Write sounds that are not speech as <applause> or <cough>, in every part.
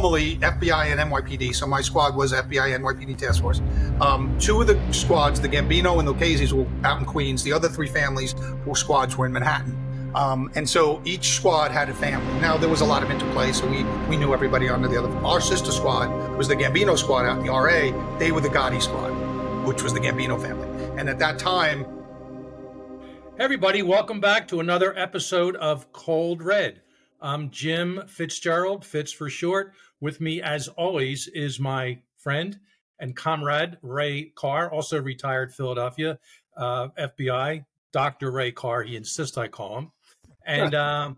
normally FBI and NYPD. So my squad was FBI NYPD task force. Um, two of the squads, the Gambino and the Lucchese's, were out in Queens. The other three families or squads were in Manhattan. Um, and so each squad had a family. Now there was a lot of interplay, so we we knew everybody under the other. Our sister squad was the Gambino squad out in the RA. They were the Gotti squad, which was the Gambino family. And at that time, everybody, welcome back to another episode of Cold Red. I'm Jim Fitzgerald, Fitz for short. With me, as always, is my friend and comrade Ray Carr, also retired Philadelphia uh, FBI, Dr. Ray Carr. He insists I call him. And <laughs> um,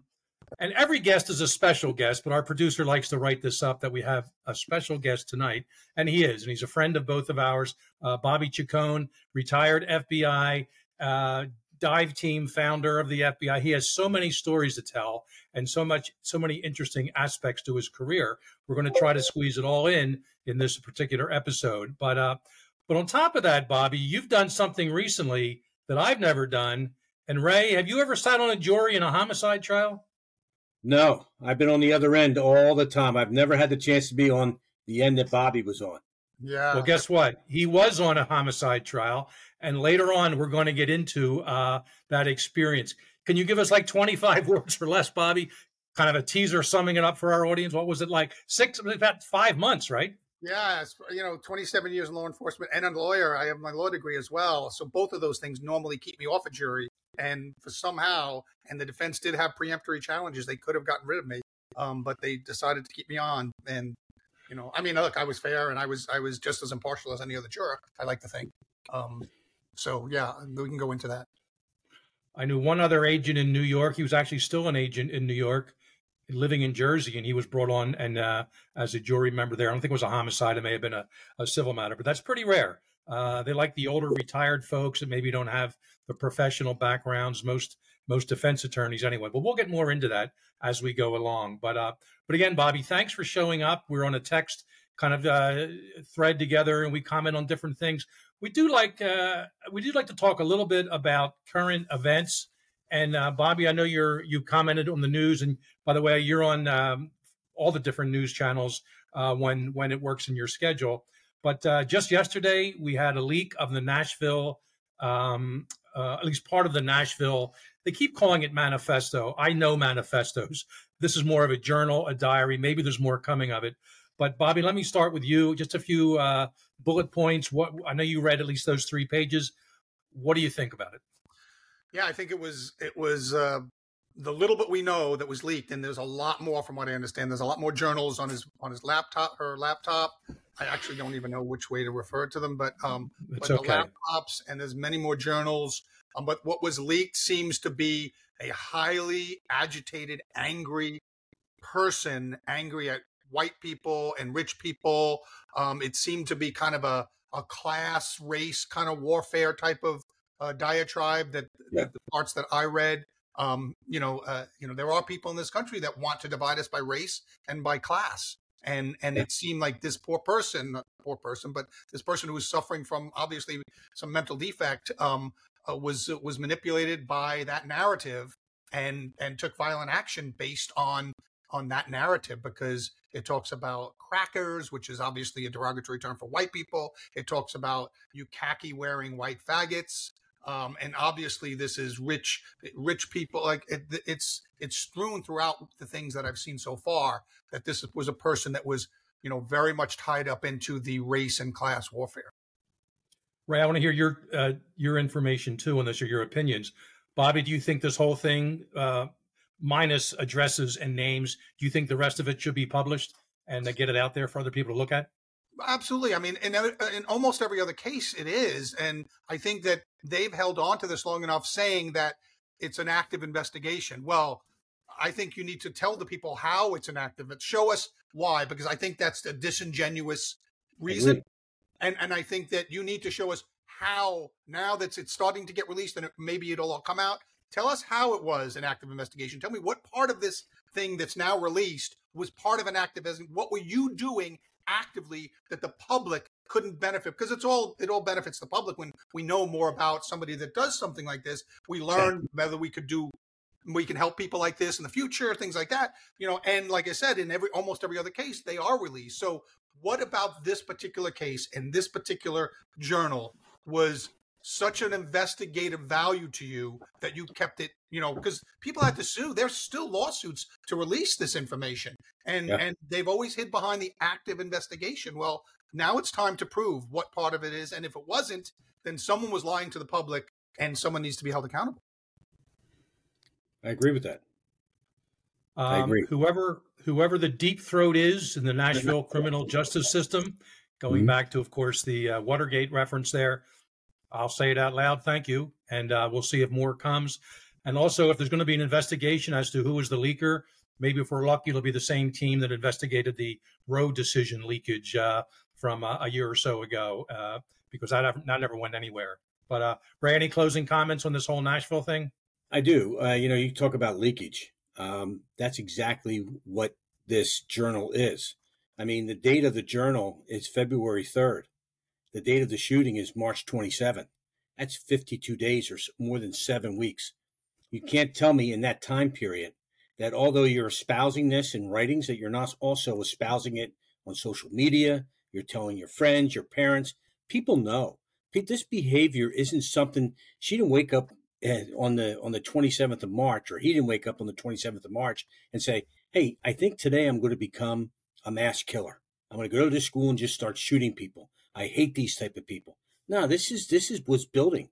and every guest is a special guest, but our producer likes to write this up that we have a special guest tonight, and he is, and he's a friend of both of ours. Uh, Bobby Chacon, retired FBI, uh, dive team founder of the FBI. He has so many stories to tell and so much, so many interesting aspects to his career. We're going to try to squeeze it all in in this particular episode. But, uh, but on top of that, Bobby, you've done something recently that I've never done. And Ray, have you ever sat on a jury in a homicide trial? No, I've been on the other end all the time. I've never had the chance to be on the end that Bobby was on. Yeah. Well, guess what? He was on a homicide trial, and later on, we're going to get into uh, that experience. Can you give us like 25 <laughs> words or less, Bobby? Kind of a teaser summing it up for our audience. What was it like? Six, about five months, right? Yeah, you know, 27 years in law enforcement and a lawyer. I have my law degree as well. So both of those things normally keep me off a jury. And for somehow, and the defense did have preemptory challenges, they could have gotten rid of me, um, but they decided to keep me on. And you know, I mean, look, I was fair and I was I was just as impartial as any other juror. I like to think. Um, so yeah, we can go into that. I knew one other agent in New York. He was actually still an agent in New York, living in Jersey, and he was brought on and uh, as a jury member there. I don't think it was a homicide; it may have been a, a civil matter, but that's pretty rare. Uh, they like the older retired folks that maybe don't have the professional backgrounds. Most most defense attorneys anyway. But we'll get more into that as we go along. But uh, but again, Bobby, thanks for showing up. We're on a text kind of uh, thread together, and we comment on different things we do like uh, we do like to talk a little bit about current events. And uh, Bobby, I know you're you commented on the news, and by the way, you're on um, all the different news channels uh, when when it works in your schedule. But uh, just yesterday, we had a leak of the Nashville, um, uh, at least part of the Nashville. They keep calling it manifesto. I know manifestos. This is more of a journal, a diary. Maybe there's more coming of it. But Bobby, let me start with you. Just a few uh, bullet points. What I know you read at least those three pages. What do you think about it? Yeah, I think it was it was uh, the little bit we know that was leaked, and there's a lot more from what I understand. There's a lot more journals on his on his laptop, her laptop. I actually don't even know which way to refer to them, but um, but okay. the laptops and there's many more journals. Um, but what was leaked seems to be a highly agitated, angry person, angry at white people and rich people. Um, it seemed to be kind of a, a class, race kind of warfare type of uh, diatribe that, yeah. that, the parts that I read. Um, you know, uh, you know, there are people in this country that want to divide us by race and by class, and and yeah. it seemed like this poor person, poor person, but this person who was suffering from obviously some mental defect um, uh, was was manipulated by that narrative and and took violent action based on on that narrative because it talks about crackers, which is obviously a derogatory term for white people. It talks about you khaki wearing white faggots. Um, and obviously this is rich, rich people. Like it, it's, it's strewn throughout the things that I've seen so far that this was a person that was, you know, very much tied up into the race and class warfare. Ray, I want to hear your, uh, your information too on this or your opinions. Bobby, do you think this whole thing, uh, minus addresses and names. Do you think the rest of it should be published and get it out there for other people to look at? Absolutely. I mean, in, uh, in almost every other case, it is. And I think that they've held on to this long enough saying that it's an active investigation. Well, I think you need to tell the people how it's an active. Show us why, because I think that's a disingenuous reason. And and I think that you need to show us how now that it's starting to get released and it, maybe it'll all come out. Tell us how it was an active investigation. Tell me what part of this thing that's now released was part of an active what were you doing actively that the public couldn't benefit because it's all it all benefits the public when we know more about somebody that does something like this we learn whether we could do we can help people like this in the future, things like that. You know, and like I said, in every almost every other case, they are released. So what about this particular case and this particular journal was such an investigative value to you that you kept it you know because people had to sue there's still lawsuits to release this information and yeah. and they've always hid behind the active investigation well now it's time to prove what part of it is and if it wasn't then someone was lying to the public and someone needs to be held accountable i agree with that um, i agree whoever whoever the deep throat is in the <laughs> nashville criminal justice system going mm-hmm. back to of course the uh, watergate reference there I'll say it out loud. Thank you. And uh, we'll see if more comes. And also, if there's going to be an investigation as to who was the leaker, maybe if we're lucky, it'll be the same team that investigated the Roe decision leakage uh, from uh, a year or so ago, uh, because that, that never went anywhere. But uh, Ray, any closing comments on this whole Nashville thing? I do. Uh, you know, you talk about leakage. Um, that's exactly what this journal is. I mean, the date of the journal is February 3rd. The date of the shooting is March 27th. That's 52 days or more than seven weeks. You can't tell me in that time period that although you're espousing this in writings, that you're not also espousing it on social media. You're telling your friends, your parents. People know this behavior isn't something she didn't wake up eh, on the on the 27th of March, or he didn't wake up on the 27th of March and say, "Hey, I think today I'm going to become a mass killer. I'm going to go to school and just start shooting people." I hate these type of people. No, this is this is what's building.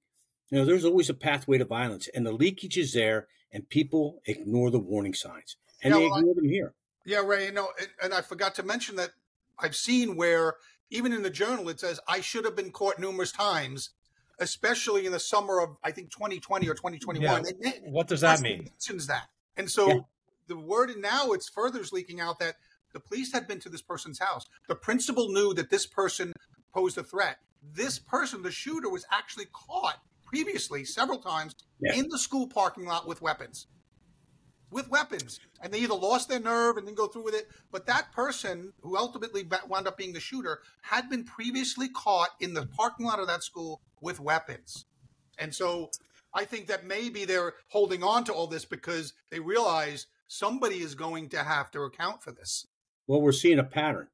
You know, there's always a pathway to violence, and the leakage is there, and people ignore the warning signs, and yeah, they well, ignore them here. Yeah, Ray. You know, and I forgot to mention that I've seen where even in the journal it says I should have been caught numerous times, especially in the summer of I think 2020 or 2021. Yeah. what does that mean? Mentions that, and so yeah. the word now it's further leaking out that the police had been to this person's house. The principal knew that this person posed a threat. This person, the shooter, was actually caught previously several times yeah. in the school parking lot with weapons. With weapons. And they either lost their nerve and didn't go through with it. But that person who ultimately wound up being the shooter had been previously caught in the parking lot of that school with weapons. And so I think that maybe they're holding on to all this because they realize somebody is going to have to account for this. Well, we're seeing a pattern.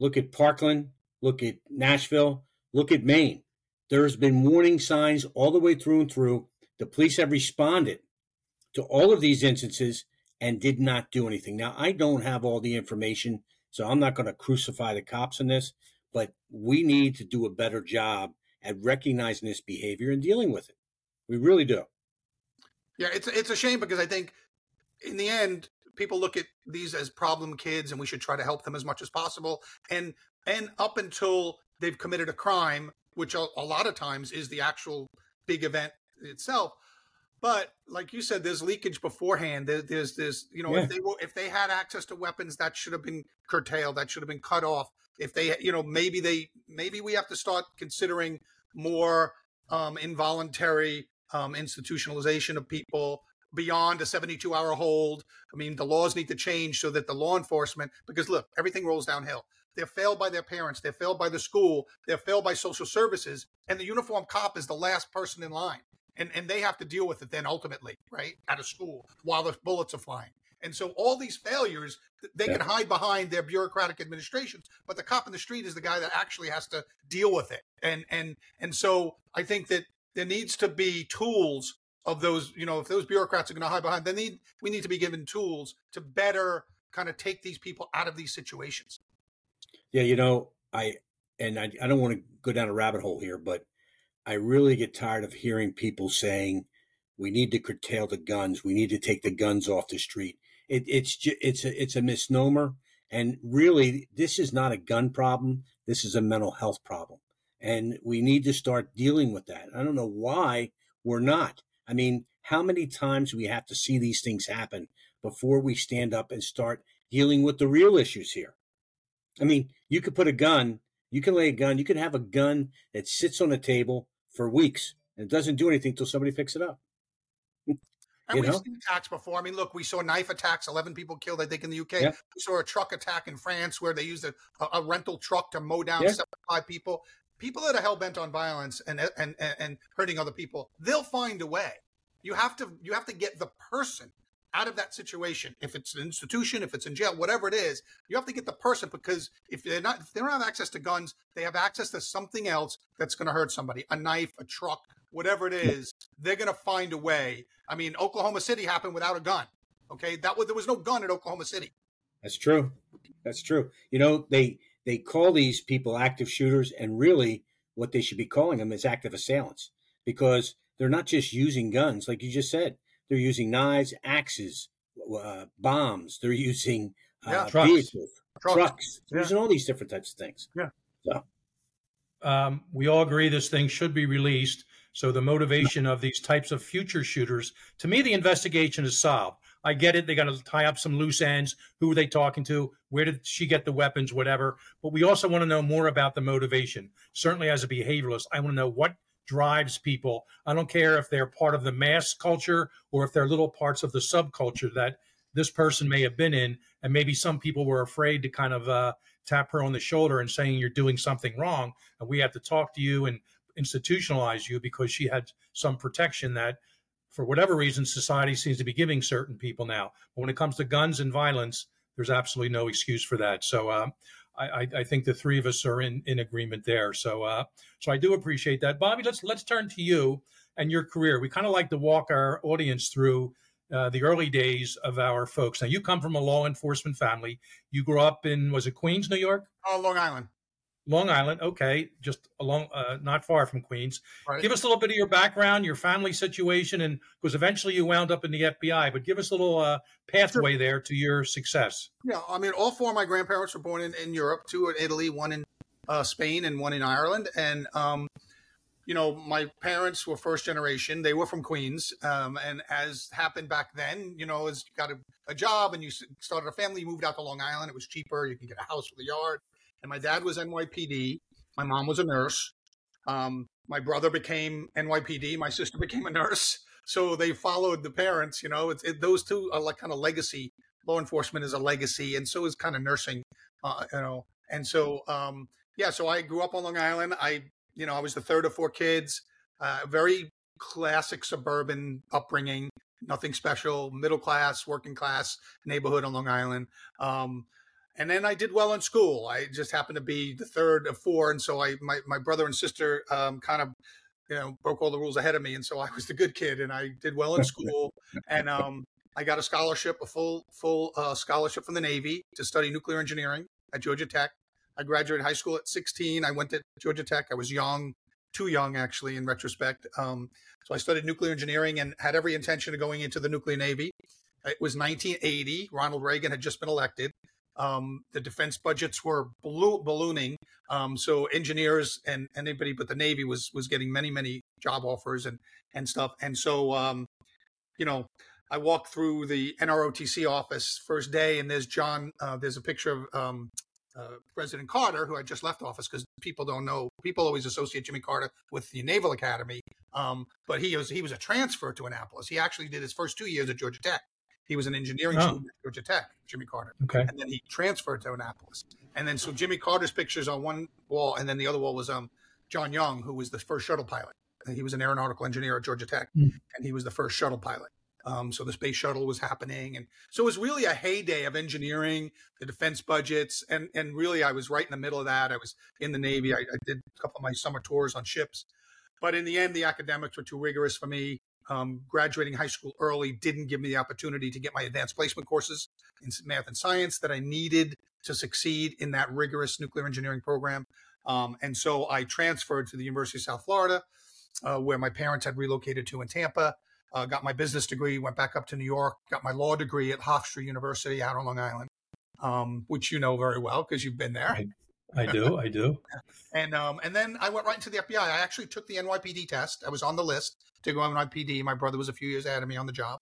Look at Parkland, look at Nashville, look at Maine. There's been warning signs all the way through and through. The police have responded to all of these instances and did not do anything. Now, I don't have all the information, so I'm not going to crucify the cops in this, but we need to do a better job at recognizing this behavior and dealing with it. We really do. Yeah, it's it's a shame because I think in the end people look at these as problem kids and we should try to help them as much as possible and and up until they've committed a crime which a, a lot of times is the actual big event itself but like you said there's leakage beforehand there, there's this you know yeah. if they were if they had access to weapons that should have been curtailed that should have been cut off if they you know maybe they maybe we have to start considering more um, involuntary um, institutionalization of people beyond a 72 hour hold. I mean, the laws need to change so that the law enforcement, because look, everything rolls downhill. They're failed by their parents, they're failed by the school, they're failed by social services, and the uniform cop is the last person in line. And, and they have to deal with it then ultimately, right, at a school while the bullets are flying. And so all these failures, they yeah. can hide behind their bureaucratic administrations, but the cop in the street is the guy that actually has to deal with it. And and and so I think that there needs to be tools of those, you know, if those bureaucrats are going to hide behind, then need we need to be given tools to better kind of take these people out of these situations. Yeah, you know, I and I, I don't want to go down a rabbit hole here, but I really get tired of hearing people saying we need to curtail the guns, we need to take the guns off the street. It, it's it's a it's a misnomer, and really, this is not a gun problem. This is a mental health problem, and we need to start dealing with that. I don't know why we're not. I mean, how many times we have to see these things happen before we stand up and start dealing with the real issues here? I mean, you could put a gun, you can lay a gun, you can have a gun that sits on a table for weeks and it doesn't do anything until somebody picks it up. And we've know? seen attacks before. I mean, look, we saw knife attacks, 11 people killed, I think, in the UK. Yeah. We saw a truck attack in France where they used a, a rental truck to mow down yeah. 75 people people that are hell bent on violence and, and and hurting other people, they'll find a way. You have to you have to get the person out of that situation. If it's an institution, if it's in jail, whatever it is, you have to get the person because if they're not if they don't have access to guns, they have access to something else that's going to hurt somebody, a knife, a truck, whatever it is. They're going to find a way. I mean, Oklahoma City happened without a gun. Okay, that was there was no gun at Oklahoma City. That's true. That's true. You know, they they call these people active shooters, and really, what they should be calling them is active assailants because they're not just using guns, like you just said. They're using knives, axes, uh, bombs. They're <laughs> using uh, yeah, trucks. vehicles, trucks. trucks. They're yeah. using all these different types of things. Yeah. So, um, we all agree this thing should be released. So the motivation of these types of future shooters, to me, the investigation is solved. I get it. They got to tie up some loose ends. Who are they talking to? Where did she get the weapons? Whatever. But we also want to know more about the motivation. Certainly, as a behavioralist, I want to know what drives people. I don't care if they're part of the mass culture or if they're little parts of the subculture that this person may have been in. And maybe some people were afraid to kind of uh, tap her on the shoulder and saying you're doing something wrong. And we have to talk to you and institutionalize you because she had some protection that for whatever reason, society seems to be giving certain people now. But when it comes to guns and violence, there's absolutely no excuse for that. So uh, I, I, think the three of us are in, in agreement there. So uh, so I do appreciate that, Bobby. Let's let's turn to you and your career. We kind of like to walk our audience through uh, the early days of our folks. Now, you come from a law enforcement family. You grew up in was it Queens, New York? Oh, Long Island. Long Island, okay, just along, uh, not far from Queens. Right. Give us a little bit of your background, your family situation, and because eventually you wound up in the FBI. But give us a little uh, pathway sure. there to your success. Yeah, I mean, all four of my grandparents were born in, in Europe: two in Italy, one in uh, Spain, and one in Ireland. And um, you know, my parents were first generation; they were from Queens. Um, and as happened back then, you know, as you got a, a job and you started a family, you moved out to Long Island. It was cheaper; you can get a house with a yard and my dad was NYPD. My mom was a nurse. Um, my brother became NYPD. My sister <laughs> became a nurse. So they followed the parents. You know, it, those two are like kind of legacy. Law enforcement is a legacy, and so is kind of nursing. Uh, you know, and so um, yeah. So I grew up on Long Island. I you know I was the third of four kids. Uh, very classic suburban upbringing. Nothing special. Middle class, working class neighborhood on Long Island. Um, and then I did well in school. I just happened to be the third of four, and so I my my brother and sister um, kind of you know broke all the rules ahead of me, and so I was the good kid, and I did well in school, and um, I got a scholarship, a full full uh, scholarship from the Navy to study nuclear engineering at Georgia Tech. I graduated high school at 16. I went to Georgia Tech. I was young, too young actually, in retrospect. Um, so I studied nuclear engineering and had every intention of going into the nuclear Navy. It was 1980. Ronald Reagan had just been elected. Um, the defense budgets were ballooning, um, so engineers and anybody but the Navy was was getting many many job offers and and stuff. And so, um, you know, I walked through the NROTC office first day, and there's John. Uh, there's a picture of um, uh, President Carter, who had just left office, because people don't know. People always associate Jimmy Carter with the Naval Academy, um, but he was he was a transfer to Annapolis. He actually did his first two years at Georgia Tech. He was an engineering oh. student at Georgia Tech, Jimmy Carter. Okay. And then he transferred to Annapolis. And then so Jimmy Carter's pictures on one wall, and then the other wall was um John Young, who was the first shuttle pilot. He was an aeronautical engineer at Georgia Tech, mm. and he was the first shuttle pilot. Um, so the space shuttle was happening, and so it was really a heyday of engineering, the defense budgets, and and really I was right in the middle of that. I was in the Navy. I, I did a couple of my summer tours on ships, but in the end, the academics were too rigorous for me um, graduating high school early didn't give me the opportunity to get my advanced placement courses in math and science that I needed to succeed in that rigorous nuclear engineering program. Um, and so I transferred to the University of South Florida, uh, where my parents had relocated to in Tampa. Uh, got my business degree, went back up to New York, got my law degree at Hofstra University out on Long Island, um, which you know very well because you've been there. I do, I do. <laughs> and um, and then I went right into the FBI. I actually took the NYPD test. I was on the list to go NYPD. My brother was a few years ahead of me on the job,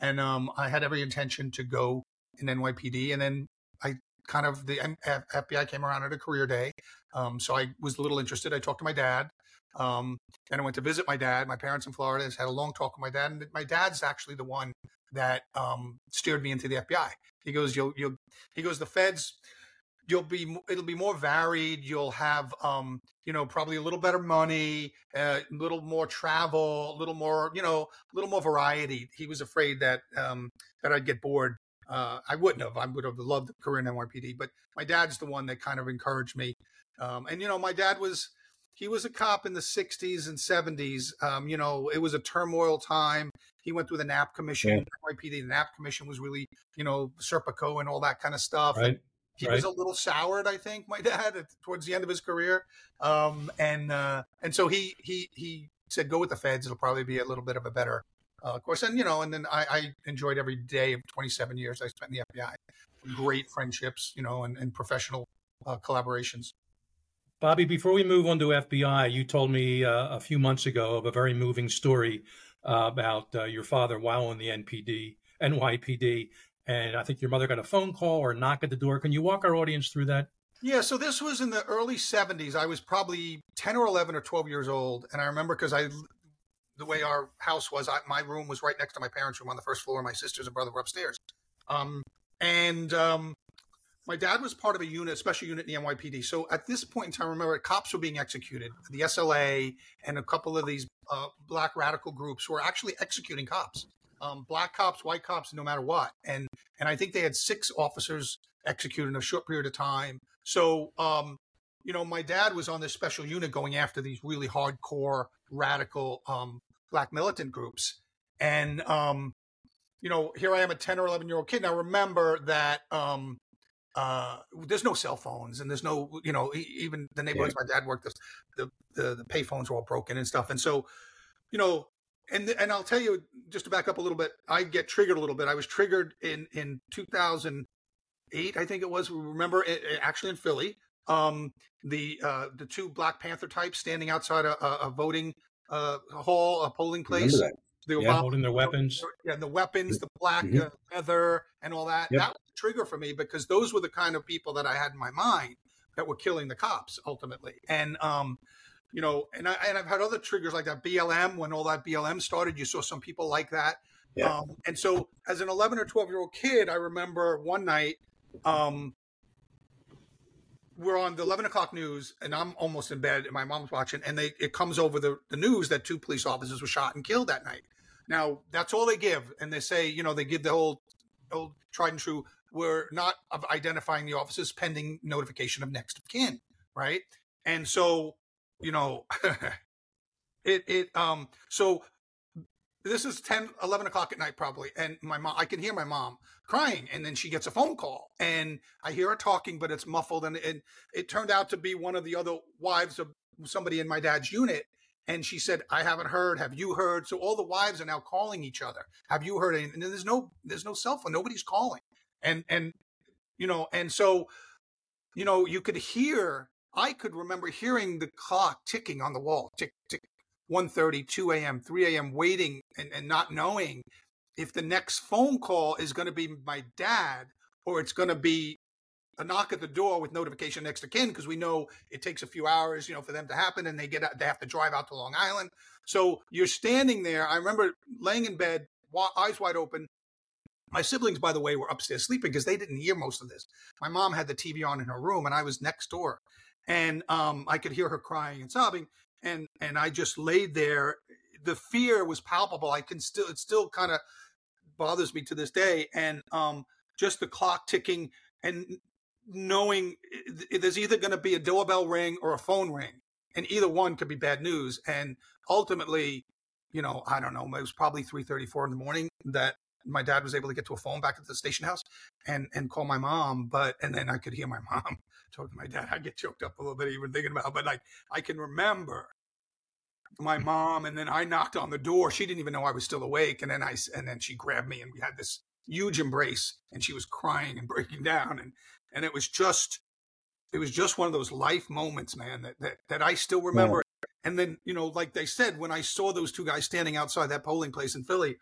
and um, I had every intention to go in NYPD. And then I kind of the FBI came around at a career day, um, so I was a little interested. I talked to my dad. Um, then I went to visit my dad. My parents in Florida had a long talk with my dad, and my dad's actually the one that um, steered me into the FBI. He goes, "You'll, you'll," he goes, "The feds." You'll be it'll be more varied you'll have um you know probably a little better money a little more travel a little more you know a little more variety he was afraid that um that i'd get bored uh, I wouldn't have. I would have loved a career in NYPD, but my dad's the one that kind of encouraged me. Um, and you know, my dad was he was a cop in the 60s and 70s. Um, you know, it was a turmoil time. He went through the Knapp Commission, yeah. NYPD. The Knapp Commission was really, you know, Serpico and all that kind of stuff. Right. He right. was a little soured, I think, my <laughs> dad, at, towards the end of his career. Um, and uh, and so he he he said, "Go with the feds. It'll probably be a little bit of a better uh, course." And you know, and then I, I, enjoyed every day of 27 years I spent in the FBI. Great friendships, you know, and, and professional uh, collaborations. Bobby, before we move on to FBI, you told me uh, a few months ago of a very moving story uh, about uh, your father while in the NPD, NYPD, and I think your mother got a phone call or a knock at the door. Can you walk our audience through that? Yeah, so this was in the early 70s. I was probably 10 or 11 or 12 years old, and I remember because I the way our house was, I, my room was right next to my parents' room on the first floor. My sisters and brother were upstairs. Um, and um, my dad was part of a unit, special unit in the NYPD. So at this point in time, I remember, cops were being executed. The SLA and a couple of these uh, black radical groups were actually executing cops, um, black cops, white cops, no matter what. And and I think they had six officers executed in a short period of time. So um, you know, my dad was on this special unit going after these really hardcore radical um, black militant groups, and um, you know, here I am, a ten or eleven year old kid. Now remember that um, uh, there's no cell phones and there's no, you know, even the neighborhoods yeah. my dad worked, the, the, the pay phones were all broken and stuff. And so, you know, and, and I'll tell you just to back up a little bit, I get triggered a little bit. I was triggered in, in 2008, I think it was, remember it, it, actually in Philly, um, the, uh, the two black Panther types standing outside a, a, a voting, uh, hall, a polling place the yeah, holding their weapons. Yeah, the weapons, the black mm-hmm. uh, leather, and all that. Yep. That was a trigger for me because those were the kind of people that I had in my mind that were killing the cops ultimately. And um, you know, and I and I've had other triggers like that. BLM when all that BLM started, you saw some people like that. Yeah. Um, and so, as an 11 or 12 year old kid, I remember one night. Um, we're on the 11 o'clock news and i'm almost in bed and my mom's watching and they it comes over the, the news that two police officers were shot and killed that night now that's all they give, and they say you know they give the whole old tried and true. We're not identifying the officers pending notification of next of kin, right? And so you know <laughs> it it um so this is 10 11 o'clock at night probably and my mom i can hear my mom crying and then she gets a phone call and i hear her talking but it's muffled and, and it turned out to be one of the other wives of somebody in my dad's unit and she said, "I haven't heard. Have you heard?" So all the wives are now calling each other. Have you heard? And there's no there's no cell phone. Nobody's calling. And and you know, and so you know, you could hear. I could remember hearing the clock ticking on the wall, tick tick, 1.30, 2 a.m., 3 a.m., waiting and, and not knowing if the next phone call is going to be my dad or it's going to be a knock at the door with notification next to kin because we know it takes a few hours, you know, for them to happen, and they get they have to drive out to Long Island. So you're standing there. I remember laying in bed, eyes wide open. My siblings, by the way, were upstairs sleeping because they didn't hear most of this. My mom had the TV on in her room, and I was next door, and um, I could hear her crying and sobbing, and and I just laid there. The fear was palpable. I can still, it still kind of bothers me to this day, and um, just the clock ticking and knowing there's either going to be a doorbell ring or a phone ring, and either one could be bad news. And ultimately, you know, I don't know, it was probably three thirty four in the morning that my dad was able to get to a phone back at the station house and and call my mom. But and then I could hear my <laughs> mom talking to my dad. I get choked up a little bit even thinking about, it, but like I can remember my mom and then I knocked on the door. She didn't even know I was still awake. And then I and then she grabbed me and we had this huge embrace and she was crying and <laughs> breaking down and and it was just it was just one of those life moments man that that, that i still remember yeah. and then you know like they said when i saw those two guys standing outside that polling place in philly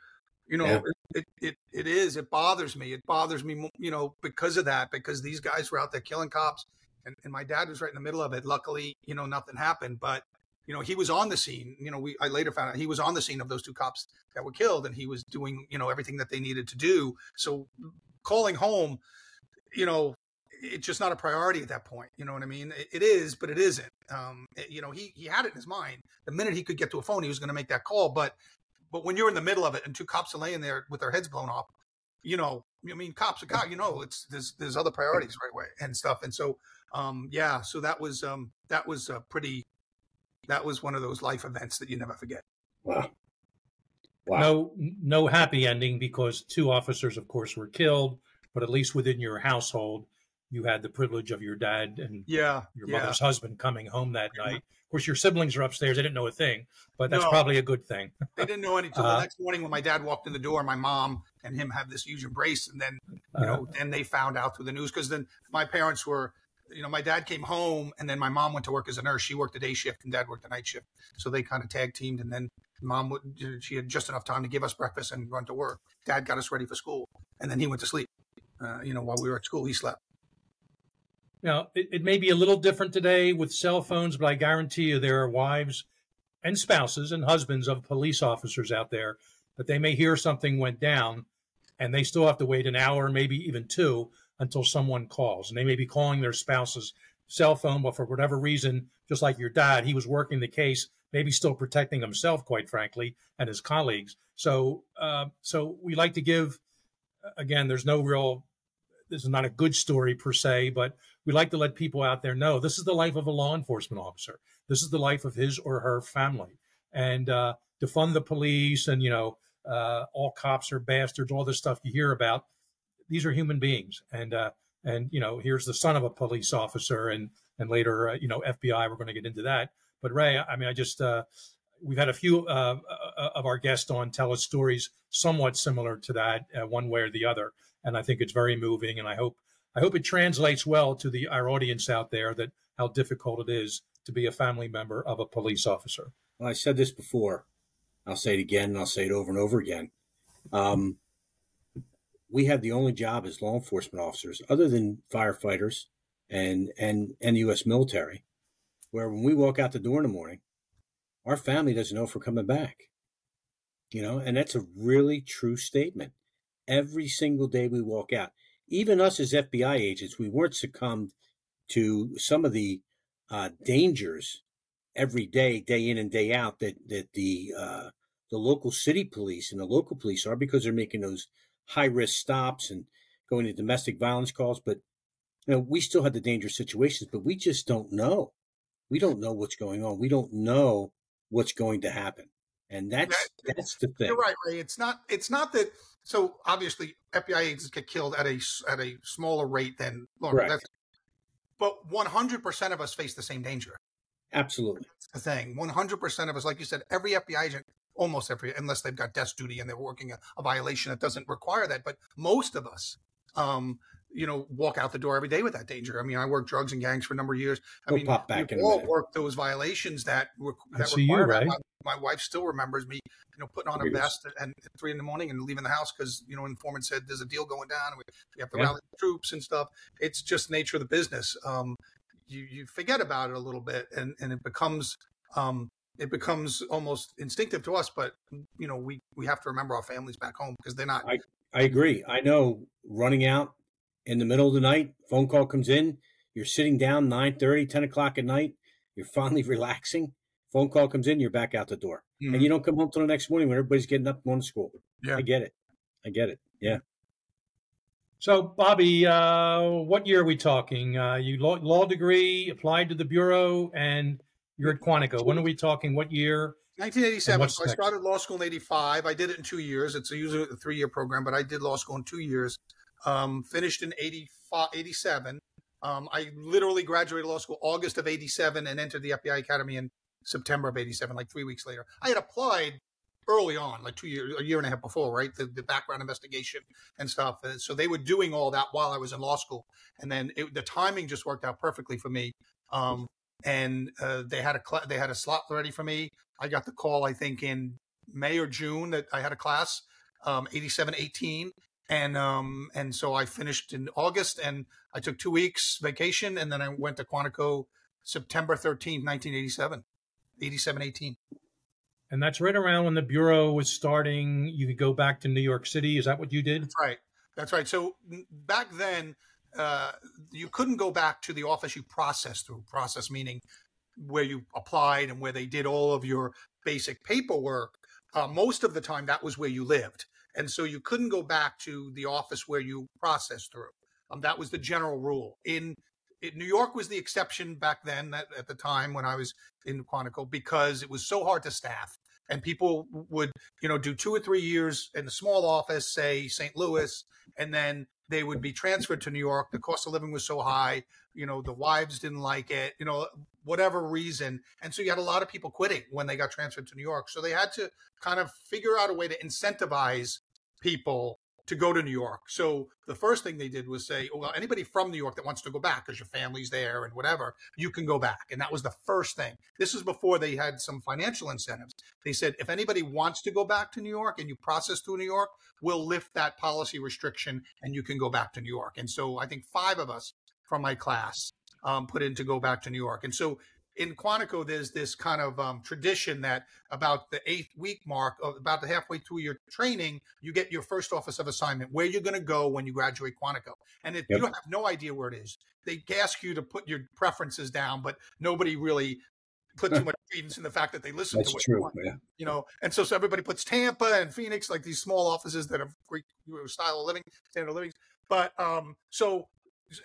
you know yeah. it, it it is it bothers me it bothers me you know because of that because these guys were out there killing cops and, and my dad was right in the middle of it luckily you know nothing happened but you know he was on the scene you know we i later found out he was on the scene of those two cops that were killed and he was doing you know everything that they needed to do so calling home you know it's just not a priority at that point. You know what I mean? It, it is, but it isn't. Um, it, you know, he he had it in his mind. The minute he could get to a phone, he was going to make that call. But but when you're in the middle of it and two cops are laying there with their heads blown off, you know, I mean, cops are cops. You know, it's there's there's other priorities right away and stuff. And so, um, yeah, so that was um that was a pretty that was one of those life events that you never forget. Wow. Wow. No, no happy ending because two officers, of course, were killed. But at least within your household, you had the privilege of your dad and yeah, your yeah. mother's husband coming home that night. Of course, your siblings are upstairs; they didn't know a thing, but that's No. probably a good thing. <laughs> They didn't know anything. Uh, the next morning, when my dad walked in the door, my mom and him have this huge embrace, and then you Uh, know, then they found out through the news because then my parents were, you know, my dad came home, and then my mom went to work as a nurse. She worked the day shift, and dad worked the night shift, so they kind of tag teamed, and then mom would she had just enough time to give us breakfast and run to work. Dad got us ready for school, and then he went to sleep. Uh, you know, while we were at school, he slept. Now, it, it may be a little different today with cell phones, but I guarantee you there are wives and spouses and husbands of police officers out there that they may hear something went down and they still have to wait an hour, maybe even two, until someone calls. And they may be calling their spouse's cell phone, but for whatever reason, just like your dad, he was working the case, maybe still protecting himself, quite frankly, and his colleagues. So, uh, so we like to give. Again, there's no real. This is not a good story per se, but we like to let people out there know this is the life of a law enforcement officer. This is the life of his or her family, and uh, defund the police and you know uh, all cops are bastards, all this stuff you hear about. These are human beings, and uh, and you know here's the son of a police officer, and and later uh, you know FBI. We're going to get into that, but Ray, I mean, I just uh, we've had a few uh, uh, of our guests on tell us stories somewhat similar to that, uh, one way or the other, and I think it's very moving, and I hope I hope it translates well to the our audience out there that how difficult it is to be a family member of a police officer. Well, I said this before. I'll say it again, and I'll say it over and over again. Um, we have the only job as law enforcement officers, other than firefighters and and and the U.S. military, where when we walk out the door in the morning, our family doesn't know if we're coming back. You know, and that's a really true statement. Every single day we walk out, even us as FBI agents, we weren't succumbed to some of the uh, dangers every day, day in and day out that that the uh, the local city police and the local police are because they're making those high risk stops and going to domestic violence calls. But you know, we still had the dangerous situations, but we just don't know. We don't know what's going on. We don't know what's going to happen, and that's That- that's the thing. You're right, Ray. It's not. It's not that. So obviously, FBI agents get killed at a at a smaller rate than law. But 100 percent of us face the same danger. Absolutely. That's the thing. 100 percent of us, like you said, every FBI agent, almost every, unless they've got desk duty and they're working a, a violation that doesn't require that. But most of us, um, you know, walk out the door every day with that danger. I mean, I worked drugs and gangs for a number of years. I We'll mean, pop back we all worked those violations that were I that you. Ray. My, my wife still remembers me, you know, putting on a vest and at three in the morning and leaving the house because you know, informant said there's a deal going down. And we, we have to Yeah. rally the troops and stuff. It's just nature of the business. Um, you you forget about it a little bit, and and it becomes um it becomes almost instinctive to us. But you know, we we have to remember our families back home because they're not. I agree. I know running out in the middle of the night, phone call comes in, you're sitting down 9 30, 10 o'clock at night, you're finally <laughs> relaxing, phone call comes in, you're back out the door. And you don't come home till the next morning when everybody's getting up and going to school. Yeah. I get it. I get it. Yeah. So, Bobby, uh, what year are we talking? Uh, you law, law degree, applied to the bureau, and you're at Quantico. When are we talking? What year? 1987. what's So I started law school in 85. I did it in two years. It's a usually a three year program, but I did law school in two years. Um, finished in 85, 87. Um, I literally graduated law school August of 87 and entered the FBI Academy in September of 87, like three weeks later. I had applied early on, like two years, a year and a half before, right? The, the background investigation and stuff. Uh, So they were doing all that while I was in law school. And then it, the timing just worked out perfectly for me. Um, and uh, they had a cl- they had a slot ready for me. I got the call, I think, in May or June that I had a class, um, 87, 18. And um, and so I finished in August and I took two weeks vacation and then I went to Quantico September 13th, 1987, 87, 18. And that's right around when the bureau was starting. You could go back to New York City. Is that what you did? That's right. That's right. So back then, uh, you couldn't go back to the office you processed through. Process meaning where you applied and where they did all of your basic paperwork. Uh, most of the time, that was where you lived, and so you couldn't go back to the office where you processed through. Um, that was the general rule. In, in New York was the exception back then at, at the time when I was in Quantico because it was so hard to staff and people would you know do two or three years in a small office say st louis and then they would be transferred to new york the cost of living was so high you know the wives didn't like it you know whatever reason and so you had a lot of people quitting when they got transferred to new york so they had to kind of figure out a way to incentivize people to go to New York. So the first thing they did was say, well, anybody from New York that wants to go back because your family's there and whatever, you can go back. And that was the first thing. This is before they had some financial incentives. They said, if anybody wants to go back to New York and you process through New York, we'll lift that policy restriction and you can go back to New York. And so I think five of us from my class um, put in to go back to New York. And so in Quantico, there's this kind of um, tradition that about the eighth week mark, about the halfway through your training, you get your first office of assignment, where you're going to go when you graduate Quantico. And if yep. you have no idea where it is, they ask you to put your preferences down, but nobody really put too <laughs> much credence in the fact that they listen That's to what true, you want, yeah. you know. And so, so everybody puts Tampa and Phoenix, like these small offices that have great style of living, standard of living. But um, so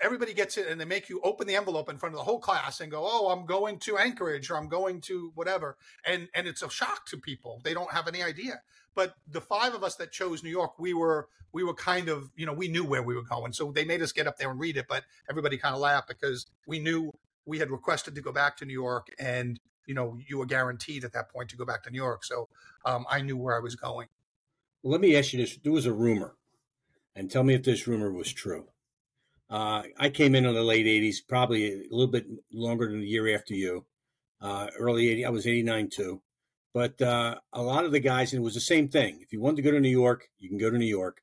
everybody gets it and they make you open the envelope in front of the whole class and go oh i'm going to anchorage or i'm going to whatever. And and it's a shock to people. They don't have any idea. But the five of us that chose new york we were we were kind of you know we knew where we were going. So they made us get up there and read it but everybody kind of laughed because we knew we had requested to go back to new york and you know you were guaranteed at that point to go back to new york. So um, i knew where i was going. Let me ask you this. There was a rumor and tell me if this rumor was true uh, I came in in the late 80s, probably a little bit longer than the year after you. Uh, early 80, I was 89 too. But uh, a lot of the guys, and it was the same thing. If you wanted to go to New York, you can go to New York.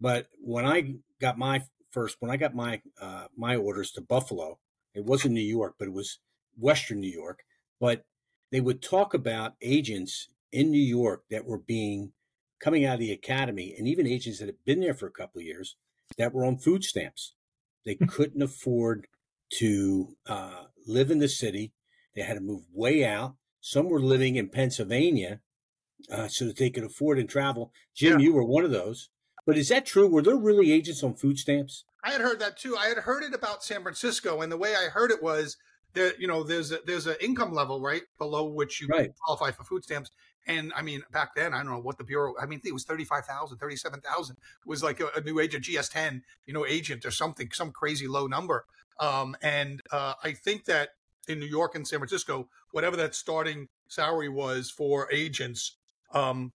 But when I got my first, when I got my uh, my orders to Buffalo, it wasn't New York, but it was Western New York. But they would talk about agents in New York that were being coming out of the academy, and even agents that had been there for a couple of years that were on food stamps. They hmm. couldn't afford to uh, live in the city. They had to move way out. Some were living in Pennsylvania uh, so that they could afford and travel. Jim, yeah. you were one of those. But is that true? Were there really agents on food stamps? I had heard that too. I had heard it about San Francisco, and the way I heard it was that you know there's a, there's an income level right below which you right. qualify for food stamps, and I mean, back then, I don't know what the bureau, I mean, it was 35,000, 37,000 was like a, a, new agent, GS10, you know, agent or something, some crazy low number. Um, and uh, I think that in New York and San Francisco, whatever that starting salary was for agents um,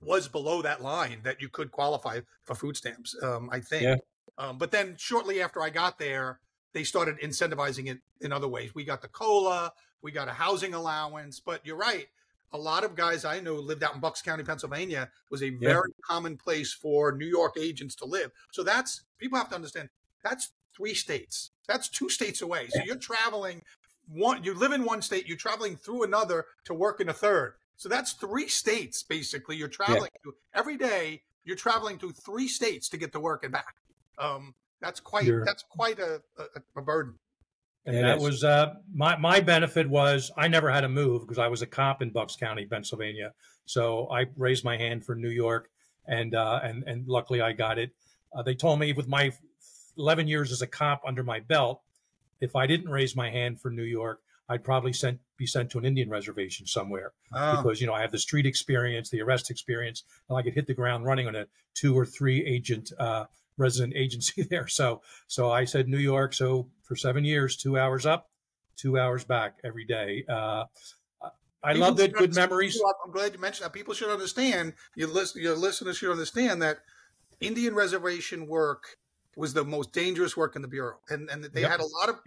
was below that line that you could qualify for food stamps, um, I think. Yeah. Um, but then shortly after I got there, they started incentivizing it in other ways. We got the COLA, we got a housing allowance, but you're right a lot of guys I know lived out in Bucks County, Pennsylvania, was a yeah. very common place for New York agents to live. So that's people have to understand that's three states. That's two states away. So you're traveling one you live in one state, you're traveling through another to work in a third. So that's three states basically you're traveling yeah. to every day. You're traveling through three states to get to work and back. Um, that's quite you're, that's quite a, a, a burden. And that was uh, my my benefit was I never had to move because I was a cop in Bucks County, Pennsylvania. So I raised my hand for New York, and uh, and and luckily I got it. Uh, they told me with my 11 years as a cop under my belt, if I didn't raise my hand for New York, I'd probably sent be sent to an Indian reservation somewhere oh. because you know I have the street experience, the arrest experience, and I could hit the ground running on a two or three agent uh, resident agency <laughs> there. So so I said New York. So for seven years, two hours up, two hours back every day. Uh, I love it. Good memories. I'm glad you mentioned that. People should understand. Your listen, your listeners should understand that Indian reservation work was the most dangerous work in the bureau, and and they yep. had a lot of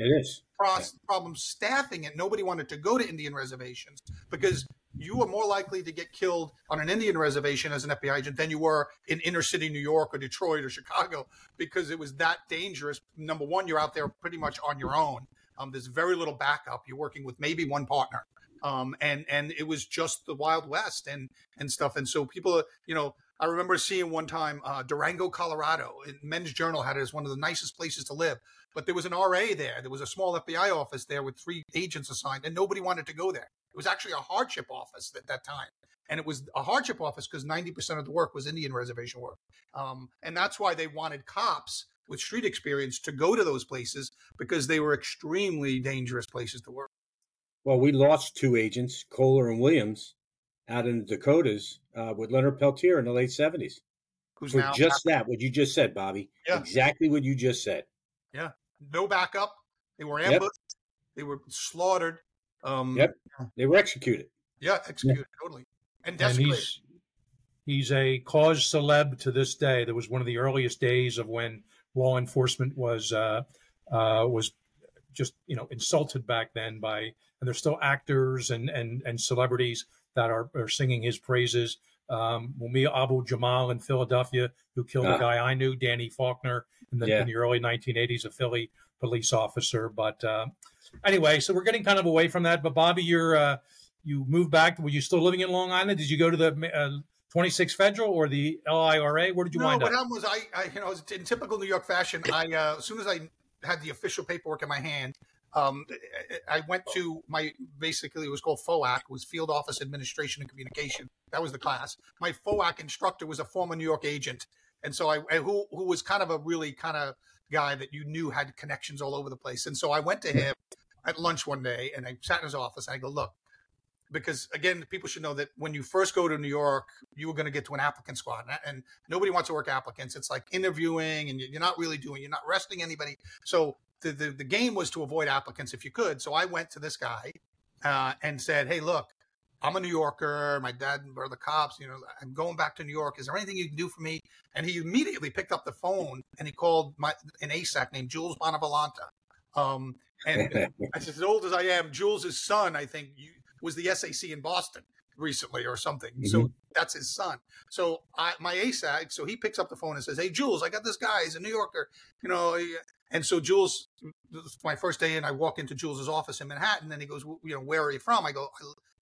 problems staffing it. Nobody wanted to go to Indian reservations because you were more likely to get killed on an Indian reservation as an FBI agent than you were in inner city New York or Detroit or Chicago because it was that dangerous. Number one, you're out there pretty much on your own. Um, there's very little backup. You're working with maybe one partner. Um, and and it was just the Wild West and and stuff. And so people, you know, I remember seeing one time uh, Durango, Colorado. Men's Journal had it as one of the nicest places to live. But there was an RA there. There was a small FBI office there with three agents assigned, and nobody wanted to go there. It was actually a hardship office at that time. And it was a hardship office because 90% of the work was Indian reservation work. Um, and that's why they wanted cops with street experience to go to those places because they were extremely dangerous places to work. Well, we lost two agents, Coler and Williams, out in the Dakotas uh, with Leonard Peltier in the late 70s. Who's For now just that, what you just said, Bobby. Yeah. Exactly what you just said. Yeah. No backup. They were ambushed. Yep. They were slaughtered. Um, yep. They were executed. Yeah, executed yep. totally. And, and he's, he's a cause celeb to this day. That was one of the earliest days of when law enforcement was uh, uh, was just you know insulted back then by and there's still actors and and and celebrities that are, are singing his praises. Um, Mumia Abu Jamal in Philadelphia, who killed a guy I knew, Danny Faulkner, in the, yeah. in the early 1980s, a Philly police officer. But uh, anyway, so we're getting kind of away from that. But Bobby, you're uh, you moved back. Were you still living in Long Island? Did you go to the uh, 26 Federal or the LIRA? Where did you no, wind up? No, what was I, I, you know, in typical New York fashion, I uh, as soon as I had the official paperwork in my hand, um, I went to my basically it was called FOAC, was Field Office Administration and Communication. That was the class. My FOAC instructor was a former New York agent, and so I who who was kind of a really kind of guy that you knew had connections all over the place. And so I went to him at lunch one day, and I sat in his office. And I go, look, because again, people should know that when you first go to New York, you were going to get to an applicant squad, and nobody wants to work applicants. It's like interviewing, and you're not really doing, you're not resting anybody. So the, the, the game was to avoid applicants if you could. So I went to this guy uh, and said, "Hey, look, I'm a New Yorker. My dad were the cops. You know, I'm going back to New York. Is there anything you can do for me?" And he immediately picked up the phone and he called my an ASAC named Jules Bonavolonta. Um, and <laughs> as old as I am, Jules's son, I think, was the SAC in Boston recently or something. Mm-hmm. So that's his son. So I, my ASAC, so he picks up the phone and says, "Hey, Jules, I got this guy. He's a New Yorker. You know, and so Jules, my first day in, I walk into Jules's office in Manhattan, and he goes, "You know, where are you from?" I go,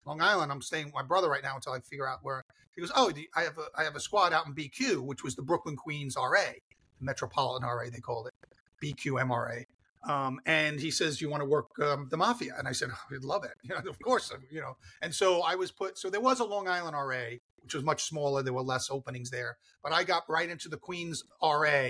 "Long Island. I'm staying with my brother right now until I figure out where." He goes, "Oh, I have a I have a squad out in BQ, which was the Brooklyn Queens RA, the Metropolitan RA, they called it, BQ MRA." Um, and he says, "You want to work um, the mafia?" And I said, oh, "I'd love it, <laughs> you know, of course, you know." And so I was put. So there was a Long Island RA, which was much smaller. There were less openings there, but I got right into the Queens RA,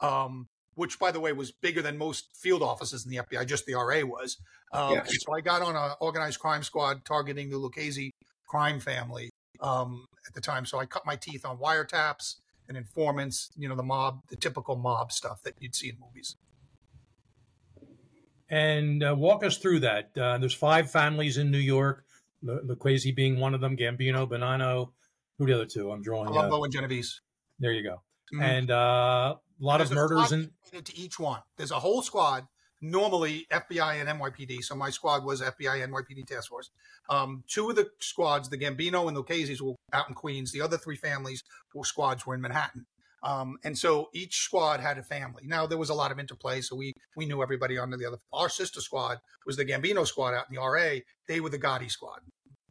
um, which, by the way, was bigger than most field offices in the FBI. Just the RA was. Um, yes. So I got on an organized crime squad targeting the Lucchese crime family um, at the time. So I cut my teeth on wiretaps and informants. You know, the mob, the typical mob stuff that you'd see in movies and uh, walk us through that. Uh, there's five families in New York, Lucchese being one of them, Gambino, Bonanno. Who the other two? I'm drawing. Colombo uh, and Genovese. There you go. Mm-hmm. And uh, a lot There's of murders and to each one. There's a whole squad. Normally FBI and NYPD. So my squad was FBI NYPD task force. Um, two of the squads, the Gambino and the Lucchese's, were out in Queens. The other three families or squads were in Manhattan. Um, and so each squad had a family. Now there was a lot of interplay, so we we knew everybody under the other. Our sister squad was the Gambino squad out in the RA. They were the Gotti squad,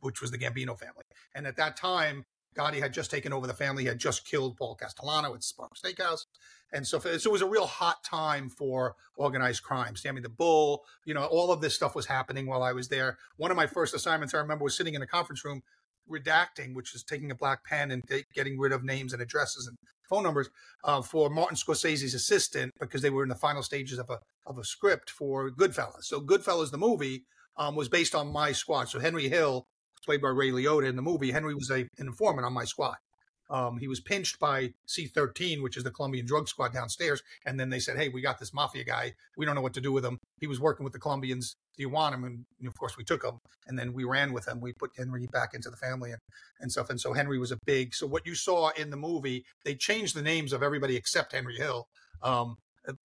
which was the Gambino family. And at that time, Gotti had just taken over the family, He had just killed Paul Castellano at Sparks Steakhouse. And so, so it was a real hot time for organized crime. Sammy the Bull, you know, all of this stuff was happening while I was there. One of my first assignments I remember was sitting in a conference room redacting, which is taking a black pen and getting rid of names and addresses and phone numbers uh, for Martin Scorsese's assistant because they were in the final stages of a of a script for Goodfellas. So Goodfellas, the movie, um, was based on my squad. So Henry Hill, played by Ray Liotta in the movie, Henry was a, an informant on my squad. Um, he was pinched by C13, which is the Colombian drug squad downstairs. And then they said, Hey, we got this mafia guy. We don't know what to do with him. He was working with the Colombians. Do you want him? And of course, we took him. And then we ran with him. We put Henry back into the family and, and stuff. And so Henry was a big. So what you saw in the movie, they changed the names of everybody except Henry Hill. Um,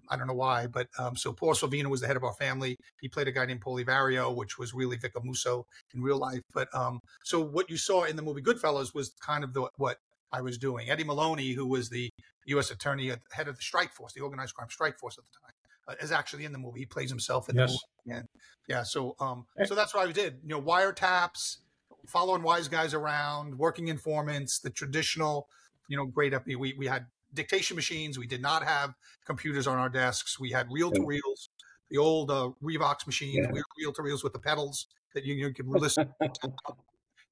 I don't know why, but um, so Paul Sorvino was the head of our family. He played a guy named Polivario, which was really Vic in real life. But um, so what you saw in the movie Goodfellas was kind of the, what I was doing. Eddie Maloney, who was the U.S. attorney, at, head of the strike force, the organized crime strike force at the time, uh, is actually in the movie. He plays himself in yes. the movie. And yeah, so um, eh. so that's what I did. You know, wiretaps, following wise guys around, working informants, the traditional you know, great up. We we had dictation machines. We did not have computers on our desks. We had reel to reels, the old uh, Revox machines, yeah. reel to reels with the pedals that you, you could listen. <laughs>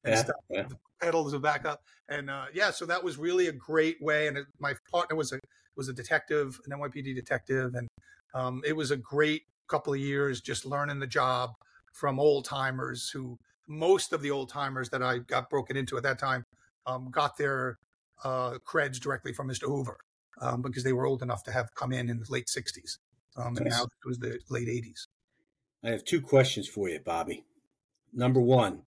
yeah, yeah. The pedals and backup, and uh, yeah, so that was really a great way. And it, my partner was a was a detective, an NYPD detective, and um, it was a great couple of years just learning the job from old timers who most of the old timers that I got broken into at that time um, got their uh, creds directly from Mr. Hoover um, because they were old enough to have come in in the late 60s. Um, nice. And now it was the late 80s. I have two questions for you, Bobby. Number one,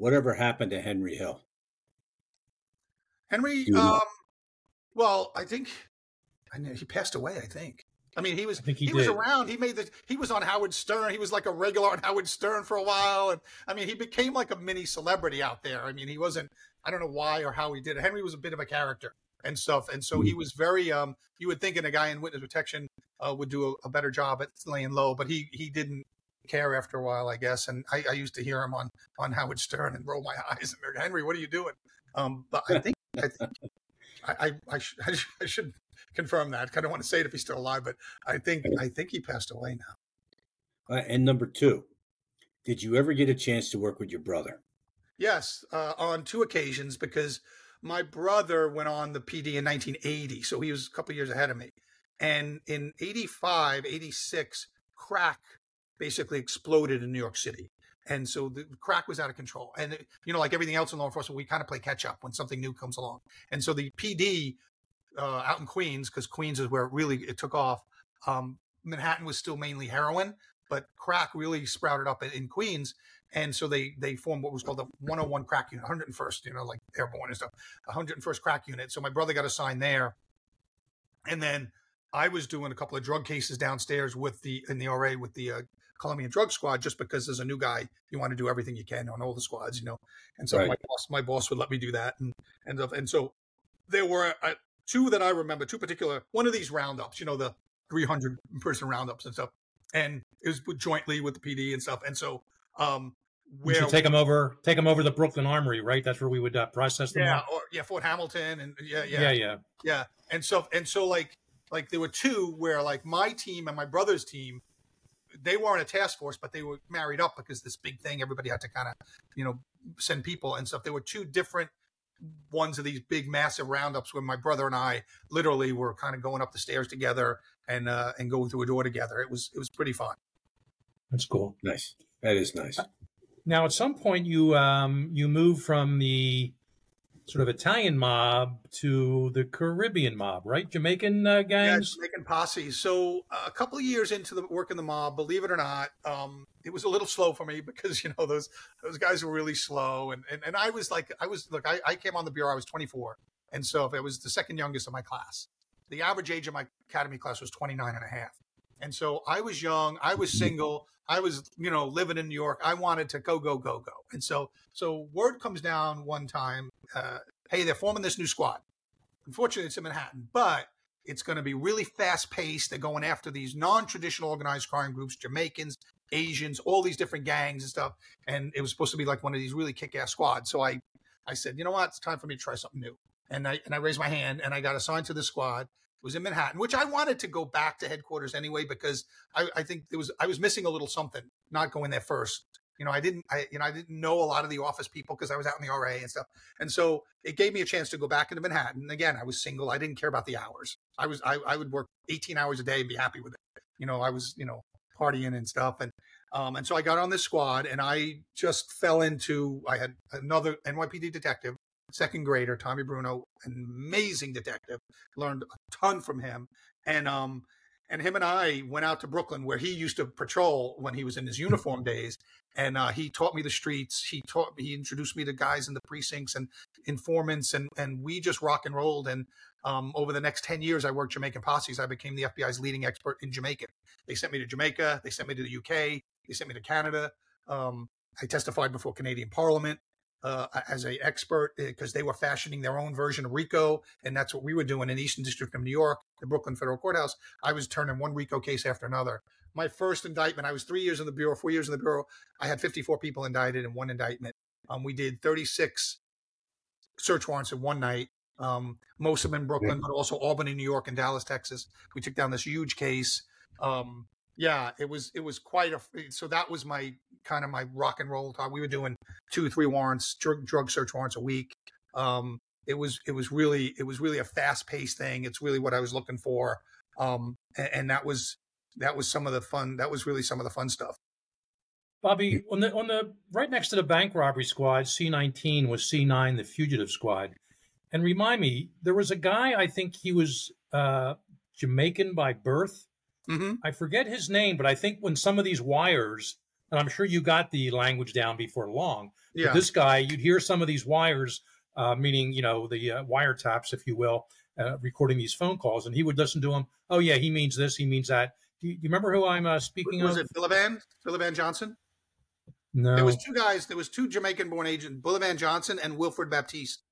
whatever happened to Henry Hill? Henry, um, well, I think I know he passed away. I think. I mean, he was he, he was around. He made the he was on Howard Stern. He was like a regular on Howard Stern for a while, and I mean, he became like a mini celebrity out there. I mean, he wasn't. I don't know why or how he did it. Henry was a bit of a character and stuff, and so he mm-hmm. was very. Um, you would think in a guy in witness protection uh, would do a, a, better job at laying low, but he he didn't care after a while, I guess. And I, I used to hear him on on Howard Stern and roll my <laughs> eyes and go, Henry, what are you doing? Um, but I think I think I I, I, sh- I should confirm that. I don't want to say it if he's still alive, but I think I think he passed away now. Uh, and number two, did you ever get a chance to work with your brother? Yes, uh, on two occasions because my brother went on the PD in 1980, so he was a couple years ahead of me. And in 85, 86, crack basically exploded in New York City. And so the crack was out of control. And, you know, like everything else in law enforcement, we kind of play catch up when something new comes along. And so the PD uh, out in Queens, because Queens is where it really it took off. Um, Manhattan was still mainly heroin, but crack really sprouted up in, in Queens, and so they they formed what was called the 101 crack unit, 101st, you know, like airborne and stuff, 101st crack unit. So my brother got assigned there, and then I was doing a couple of drug cases downstairs with the in the RA with the uh, Colombian drug squad, just because as a new guy, you want to do everything you can on all the squads, you know. And so right. my boss, my boss would let me do that, and and and so there were uh, two that I remember, two particular, one of these roundups, you know, the 300 person roundups and stuff. And it was jointly with the PD and stuff. And so, um, where take them over, take them over the Brooklyn Armory, right? That's where we would uh, process them. Yeah, or yeah, Fort Hamilton, and yeah, yeah, yeah, yeah, yeah. And so, and so, like, like there were two where like my team and my brother's team, they weren't a task force, but they were married up because this big thing, everybody had to kind of, you know, send people and stuff. There were two different ones of these big massive roundups where my brother and I literally were kind of going up the stairs together and uh, and going through a door together. It was it was pretty fun. That's cool. Nice. That is nice. Now, at some point, you um, you move from the sort of Italian mob to the Caribbean mob, right? Jamaican uh, gangs, yeah, Jamaican posse. So uh, a couple of years into the work in the mob, believe it or not, um, it was a little slow for me <laughs> because you know those those guys were really slow, and and, and I was like, I was look, I, I came on the bureau, I was 24, and so if it was the second youngest of my class. The average age of my academy class was 29 and a half. And so I was young, I was single, I was, you know, living in New York. I wanted to go, go, go, go. And so, so word comes down one time, uh, hey, they're forming this new squad. Unfortunately, it's in Manhattan, but it's going to be really fast paced. They're going after these non traditional organized crime groups, Jamaicans, Asians, all these different gangs and stuff. And it was supposed to be like one of these really kick ass squads. So I, I said, you know what? It's time for me to try something new. And I, and I raised my hand and I got assigned to the squad It was in Manhattan, which I wanted to go back to headquarters anyway because I, I think there was I was missing a little something not going there first. You know, I didn't I you know I didn't know a lot of the office people because I was out in the RA and stuff, and so it gave me a chance to go back into Manhattan. Again, I was single. I didn't care about the hours. I was I, I would work 18 hours a day and be happy with it. You know, I was you know partying and stuff, and um, and so I got on this squad, and I just fell into. I had another NYPD detective second grader, Tommy Bruno, an amazing detective. Learned a ton from him, and um, and him and I went out to Brooklyn where he used to patrol when he was in his mm-hmm. uniform days, and uh, he taught me the streets. He taught he introduced me to guys in the precincts and informants, and and we just rock and rolled. And um, over the next ten years, I worked Jamaican posses. I became the FBI's leading expert in Jamaican. They sent me to Jamaica. They sent me to the UK. They sent me to Canada. Um, I testified before Canadian Parliament uh, as a expert because eh, they were fashioning their own version of RICO, and that's what we were doing in Eastern District of New York, the Brooklyn Federal Courthouse. I was turning one RICO case after another. My first indictment, I was three years in the bureau, four years in the bureau. I had 54 people indicted in one indictment. Um, we did 36 search warrants in one night. Um, most of them in Brooklyn, yeah. but also Albany, New York, and Dallas, Texas. We took down this huge case. Um, yeah, it was it was quite a. So that was my kind of my rock and roll time. We were doing two, three warrants, drug, drug search warrants a week. Um, it was it was really it was really a fast paced thing. It's really what I was looking for. Um, and, and that was that was some of the fun. That was really some of the fun stuff. Bobby, on the on the right next to the bank robbery squad, C nineteen was C nine, the fugitive squad. And remind me, there was a guy. I think he was uh, Jamaican by birth. Mm-hmm. I forget his name, but I think when some of these wires, and I'm sure you got the language down before long. Yeah. this guy, you'd hear some of these wires, uh, meaning you know the uh, wiretaps, if you will, uh, recording these phone calls, and he would listen to them. Oh yeah, he means this, he means that. Do you, do you remember who I'm uh, speaking was of? Was it Billivan? Billivan Johnson? No. There was two guys. There was two Jamaican-born agents, Billivan Johnson and Wilfred Baptiste.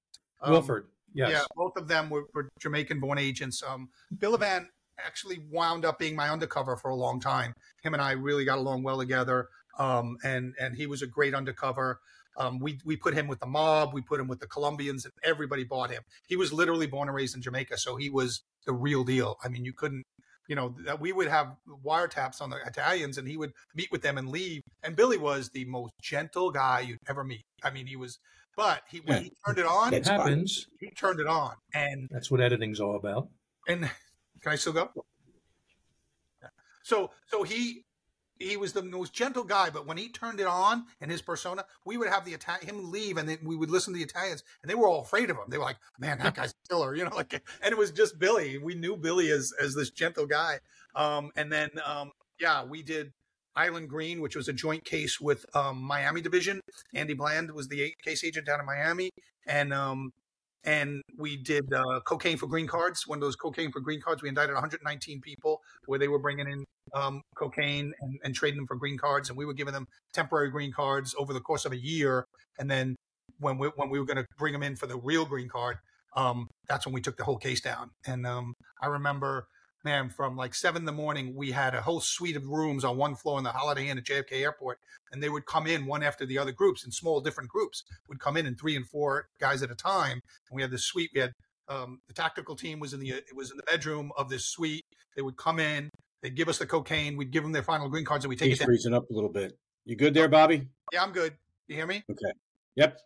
Um, Wilford, yes. Yeah, both of them were, were Jamaican-born agents. Um, Billivan actually wound up being my undercover for a long time. Him and I really got along well together, um, and and he was a great undercover. Um, we we put him with the mob, we put him with the Colombians, and everybody bought him. He was literally born and raised in Jamaica, so he was the real deal. I mean, you couldn't you know, that we would have wiretaps on the Italians and he would meet with them and leave. And Billy was the most gentle guy you'd ever meet. I mean, he was, but he, when he turned it on, it happens. He turned it on. And that's what editing's all about. And <laughs> can I still go? So, so he, he was the most gentle guy, but when he turned it on in his persona, we would have the Ita- him leave, and then we would listen to the Italians, and they were all afraid of him. They were like, "Man, that guy's a killer," you know. Like, and it was just Billy. We knew Billy as as this gentle guy. Um, and then, um, yeah, we did Island Green, which was a joint case with um, Miami Division. Andy Bland was the case agent down in Miami, and um, and we did uh, cocaine for green cards. One of those cocaine for green cards, we indicted 119 people where they were bringing in um, cocaine and, and, trading them for green cards, and we were giving them temporary green cards over the course of a year. And then when we when we were going to bring them in for the real green card, um, that's when we took the whole case down. And um, I remember man, from like seven in the morning, we had a whole suite of rooms on one floor in the Holiday Inn at JFK Airport, and they would come in one after the other groups in small different groups would come in in three and four guys at a time. And we had this suite. We had um, the tactical team was in the it was in the bedroom of this suite. They would come in, they'd give us the cocaine, we'd give them their final green cards, and we take He's it. freezing up a little bit. You good there, Bobby? Yeah, I'm good. You hear me? Okay. Yep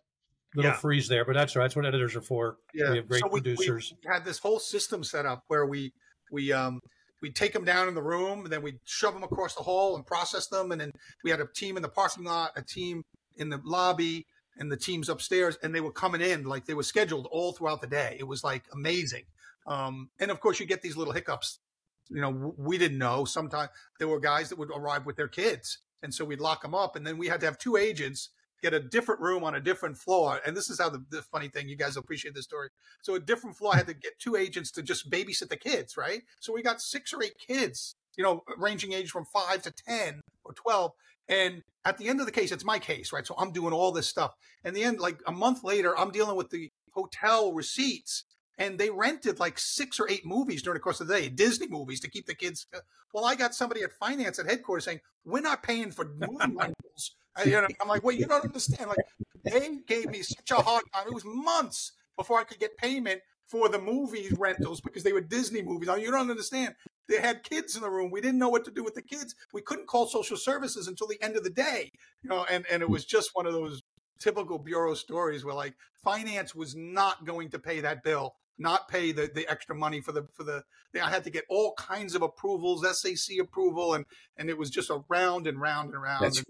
little yeah. freeze there, but that's right. That's what editors are for. Yeah. We have great so we, producers. We had this whole system set up where we we um we'd take them down in the room, and then we'd shove them across the hall and process them. And then we had a team in the parking lot, a team in the lobby, and the teams upstairs, and they were coming in like they were scheduled all throughout the day. It was like amazing. Um, and of course, you get these little hiccups. You know, we didn't know. Sometimes there were guys that would arrive with their kids, and so we'd lock them up, and then we had to have two agents get a different room on a different floor. And this is how the, the funny thing, you guys appreciate this story. So a different floor, I had to get two agents to just babysit the kids, right? So we got six or eight kids, you know, ranging age from five to 10 or 12. And at the end of the case, it's my case, right? So I'm doing all this stuff. And the end, like a month later, I'm dealing with the hotel receipts and they rented like six or eight movies during the course of the day, Disney movies to keep the kids. Uh, well, I got somebody at finance at headquarters saying, we're not paying for <laughs> movie rentals I, you know, I'm like, wait, you don't understand. Like, they gave me such a hard time. It was months before I could get payment for the movie rentals because they were Disney movies. Now, you don't understand. They had kids in the room. We didn't know what to do with the kids. We couldn't call social services until the end of the day. You know, and, and it was just one of those typical bureau stories where like finance was not going to pay that bill not pay the, the extra money for the for the I had to get all kinds of approvals, SAC approval, and and it was just a round and round and round. That's.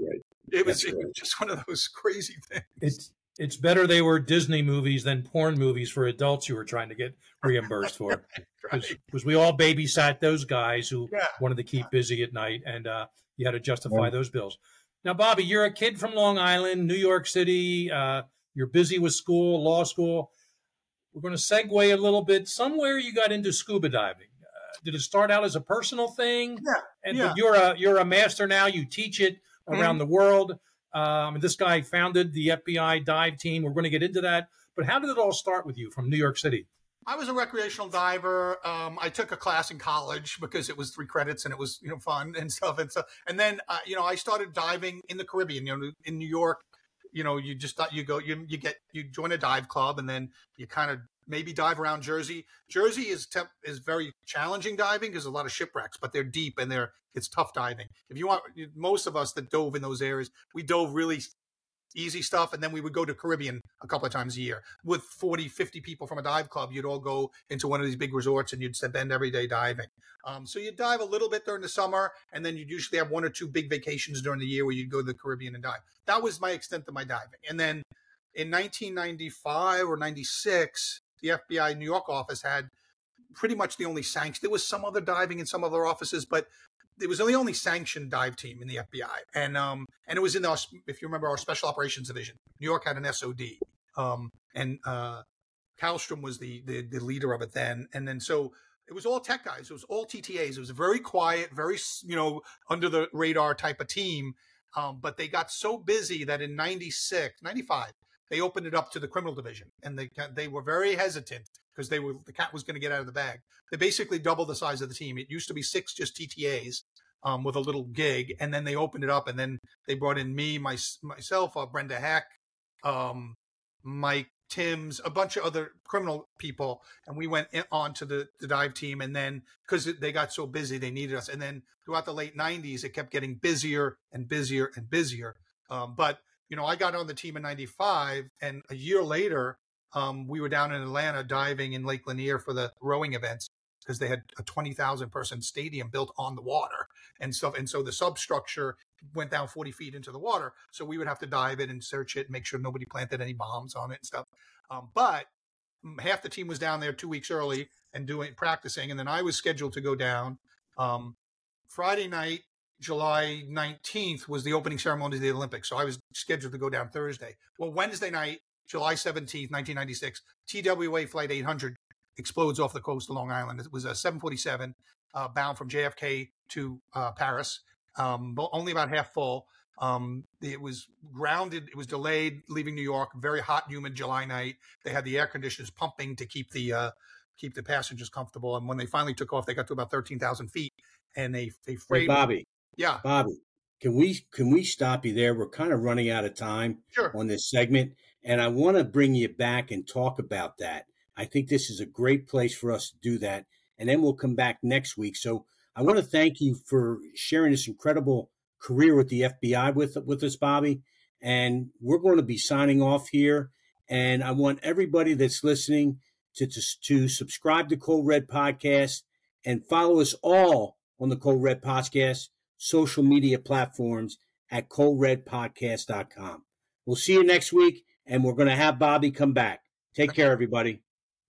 It was, it was just one of those crazy things. It's it's better they were Disney movies than porn movies for adults you were trying to get reimbursed for. Because <laughs> right. we all babysat those guys who yeah. wanted to keep busy at night, and uh, you had to justify yeah. those bills. Now, Bobby, you're a kid from Long Island, New York City. Uh, you're busy with school, law school. We're going to segue a little bit. Somewhere you got into scuba diving. Uh, did it start out as a personal thing? Yeah. And yeah. you're a you're a master now. You teach it around mm-hmm. the world. Um, this guy founded the FBI dive team. We're going to get into that. But how did it all start with you from New York City? I was a recreational diver. Um, I took a class in college because it was three credits and it was you know fun and <laughs> stuff and so and then uh, you know I started diving in the Caribbean. You know, in New York, you know, you just thought you go, you you get you join a dive club and then you kind of maybe dive around Jersey. Jersey is temp- is very challenging diving because a lot of shipwrecks, but they're deep and they're it's tough diving. If you want, most of us that dove in those areas, we dove really easy stuff and then we would go to caribbean a couple of times a year with 40 50 people from a dive club you'd all go into one of these big resorts and you'd spend every day diving um, so you'd dive a little bit during the summer and then you'd usually have one or two big vacations during the year where you'd go to the caribbean and dive that was my extent of my diving and then in 1995 or 96 the FBI New York office had pretty much the only sanction. There was some other diving in some other offices, but it was the only sanctioned dive team in the FBI, and um, and it was in our, if you remember, our special operations division. New York had an SOD, um, and uh, Kallstrom was the, the the leader of it then, and then so it was all tech guys. It was all TTAs. It was a very quiet, very you know under the radar type of team. Um, but they got so busy that in 96, 95, they opened it up to the criminal division, and they they were very hesitant because they were the cat was going to get out of the bag. They basically doubled the size of the team. It used to be six just TTAs um, with a little gig, and then they opened it up, and then they brought in me, my, myself, uh, Brenda Hack, um, Mike Timms, a bunch of other criminal people, and we went on to the, the dive team. And then because they got so busy, they needed us. And then throughout the late '90s, it kept getting busier and busier and busier. Um, but you know, I got on the team in 95 and a year later, um, we were down in Atlanta diving in Lake Lanier for the rowing events because they had a 20,000 person stadium built on the water and stuff. And so the substructure went down 40 feet into the water. So we would have to dive it and search it, and make sure nobody planted any bombs on it and stuff. Um, but half the team was down there two weeks early and doing practicing. And then I was scheduled to go down. Um, Friday night, July 19th was the opening ceremony of the Olympics. So I was scheduled to go down Thursday. Well, Wednesday night, July 17th, 1996, TWA Flight 800 explodes off the coast of Long Island. It was a 747 uh, bound from JFK to uh, Paris, um, only about half full. Um, it was grounded. It was delayed leaving New York. Very hot, humid July night. They had the air conditioners pumping to keep the uh, keep the passengers comfortable. And when they finally took off, they got to about thirteen thousand feet, and they they freight. Hey, Bobby, yeah. Bobby, can we can we stop you there? We're kind of running out of time sure. on this segment, and I want to bring you back and talk about that. I think this is a great place for us to do that, and then we'll come back next week. So I want to thank you for sharing this incredible career with the FBI with with us, Bobby. And we're going to be signing off here. And I want everybody that's listening to, to, to subscribe to Cold Red Podcast and follow us all on the Cold Red Podcast social media platforms at coldredpodcast.com. We'll see you next week, and we're going to have Bobby come back. Take care, everybody.